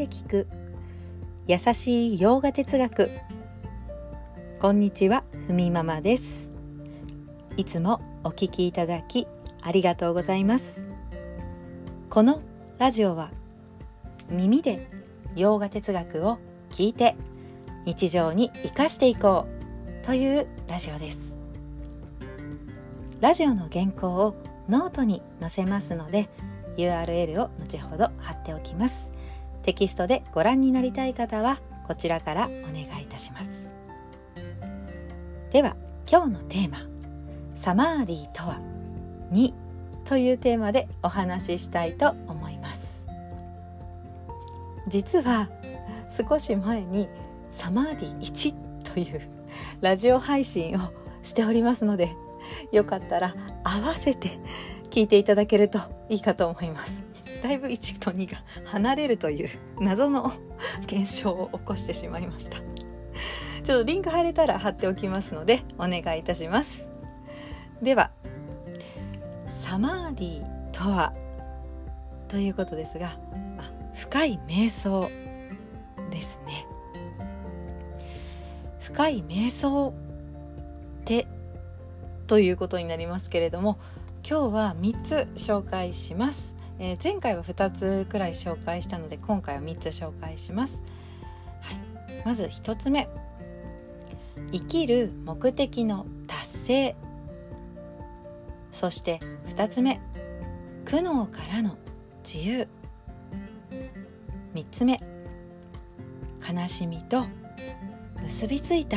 で聞く。優しい洋画哲学。こんにちはふみママです。いつもお聞きいただきありがとうございます。このラジオは耳で洋画哲学を聞いて日常に生かしていこうというラジオです。ラジオの原稿をノートに載せますので URL を後ほど貼っておきます。テキストでご覧になりたい方はこちらからお願いいたします。では今日のテーマサマーディとは2というテーマでお話ししたいと思います。実は少し前にサマーディ1というラジオ配信をしておりますのでよかったら合わせて聞いていただけるといいかと思います。だいぶ1と2が離れるという謎の現象を起こしてしまいました。ちょっとリンク貼れたら貼っておきますのでお願いいたします。ではサマーディとはということですが、ま深い瞑想ですね。深い瞑想ってということになりますけれども今日は3つ紹介します、えー、前回は2つくらい紹介したので今回は3つ紹介します、はい、まず1つ目。生きる目的の達成。そして2つ目。苦悩からの自由。3つ目。悲しみと結びついた。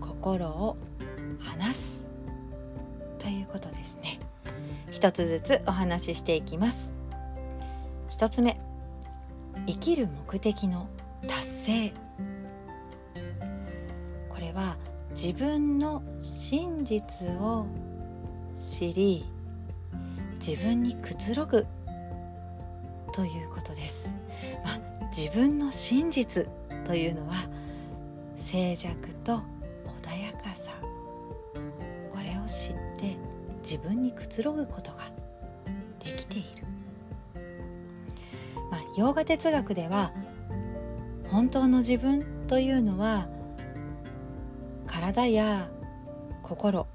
心を離す。ということですね。一つずつお話ししていきます。一つ目生きる目的の達成。これは自分の真実を知り自分にくつろぐということです、まあ、自分の真実というのは静寂と穏やかさ。自分にくつろぐことができている、まあ、洋画哲学では本当の自分というのは体や心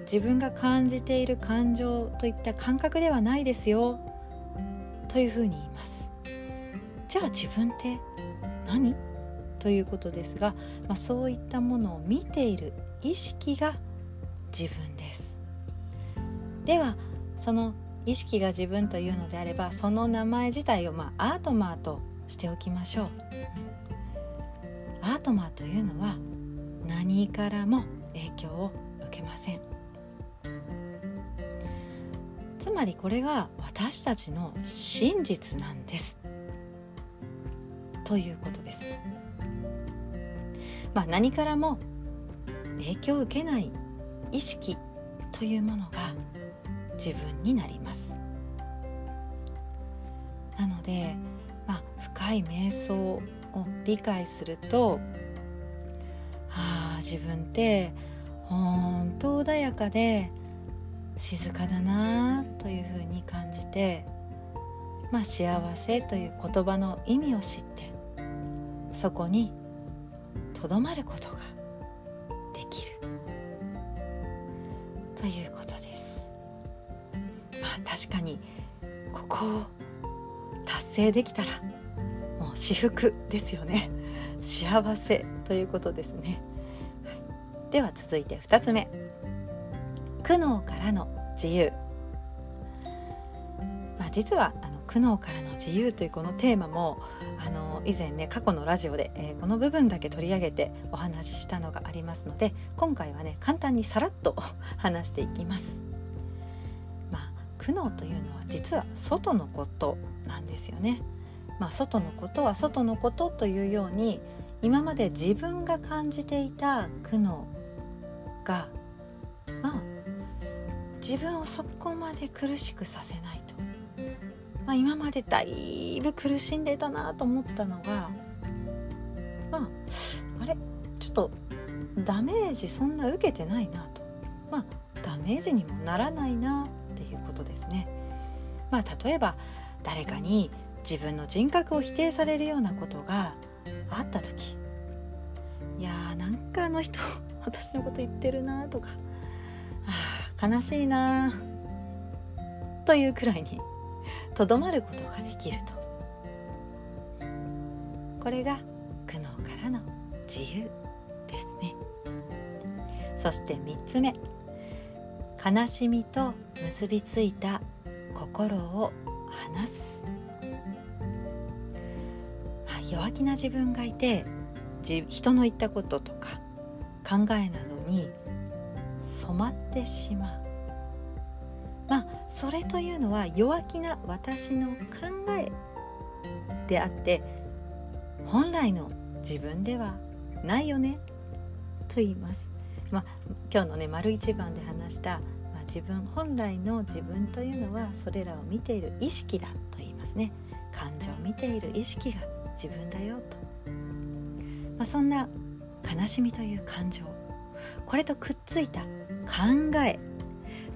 自分が感じている感情といった感覚ではないですよというふうに言います。じゃあ自分って何？ということですが、まあ、そういったものを見ている意識が自分です。ではその意識が自分というのであればその名前自体をまあアートマーとしておきましょう。アートマーというのは何からも影響を受けません。つまりこれが私たちの真実なんです。ということです。まあ何からも影響を受けない意識というものが自分になります。なので、まあ、深い瞑想を理解するとああ自分って本当穏やかで静かだなというふうに感じて、まあ、幸せという言葉の意味を知ってそこにとどまることができる。ということ。確かにここを達成できたらもう至福ですよね。幸せということですね、はい、では続いて2つ目。苦悩からの自由。まあ、実はあの苦悩からの自由というこのテーマもあの以前ね過去のラジオで、えー、この部分だけ取り上げてお話ししたのがありますので今回はね簡単にさらっと 話していきます。苦悩というのは実は外のことなんですよね。まあ、外のことは外のことというように今まで自分が感じていた苦悩がまあ自分をそこまで苦しくさせないと。まあ、今までだいぶ苦しんでたなと思ったのがまああれ？ちょっとダメージそんな受けてないなと。まあダメージにもならないなことですね。まあ、例えば誰かに自分の人格を否定されるようなことがあった時いやーなんかあの人 私のこと言ってるなとかあ悲しいなというくらいにとどまることができると。これが苦悩からの自由ですね。そして3つ目悲しみと結びついた心を離す弱気な自分がいて人の言ったこととか考えなどに染まってしまうまあそれというのは弱気な私の考えであって本来の自分ではないよねと言います。まあ、今日のね丸一番で話した、自分本来の自分というのはそれらを見ている意識だと言いますね。感情を見ている意識が自分だよと、まあ、そんな悲しみという感情。これとくっついた考え。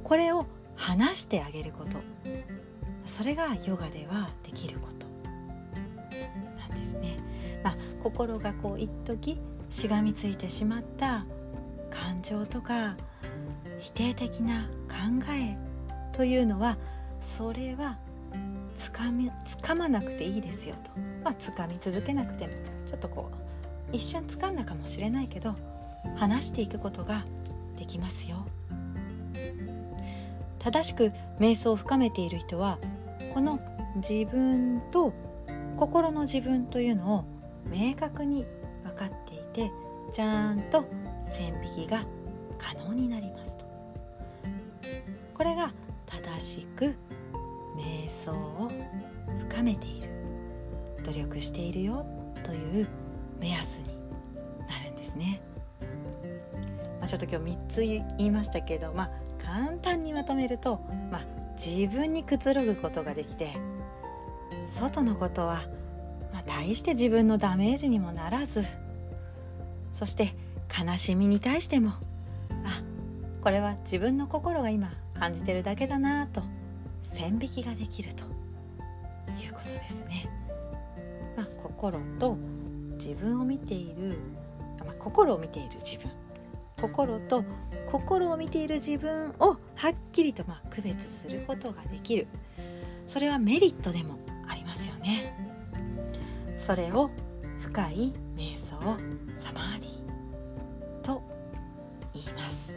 これを話してあげること。それがヨガではできること。なんですね。まあ、心がこう一時しがみついてしまった感情とか否定的な考えというのはそれはつかみつかまなくていいですよと、まあ、つかみ続けなくても。ちょっとこう一瞬つかんだかもしれないけど話していくことができますよ。正しく瞑想を深めている人はこの自分と心の自分というのを明確に分かっていてちゃんと線引きが可能になりますと。これが正しく瞑想を深めている努力しているよという目安になるんですね。まあ、ちょっと今日3つ言いましたけど、まあ、簡単にまとめると、まあ、自分にくつろぐことができて外のことは、まあ、大して自分のダメージにもならずそして悲しみに対してもあこれは自分の心が今感じてるだけだなと線引きができるということですね。まあ、心と自分を見ている、まあ、心を見ている自分心と心を見ている自分をはっきりとま区別することができるそれはメリットでもありますよね。それを深い瞑想サマーディと言います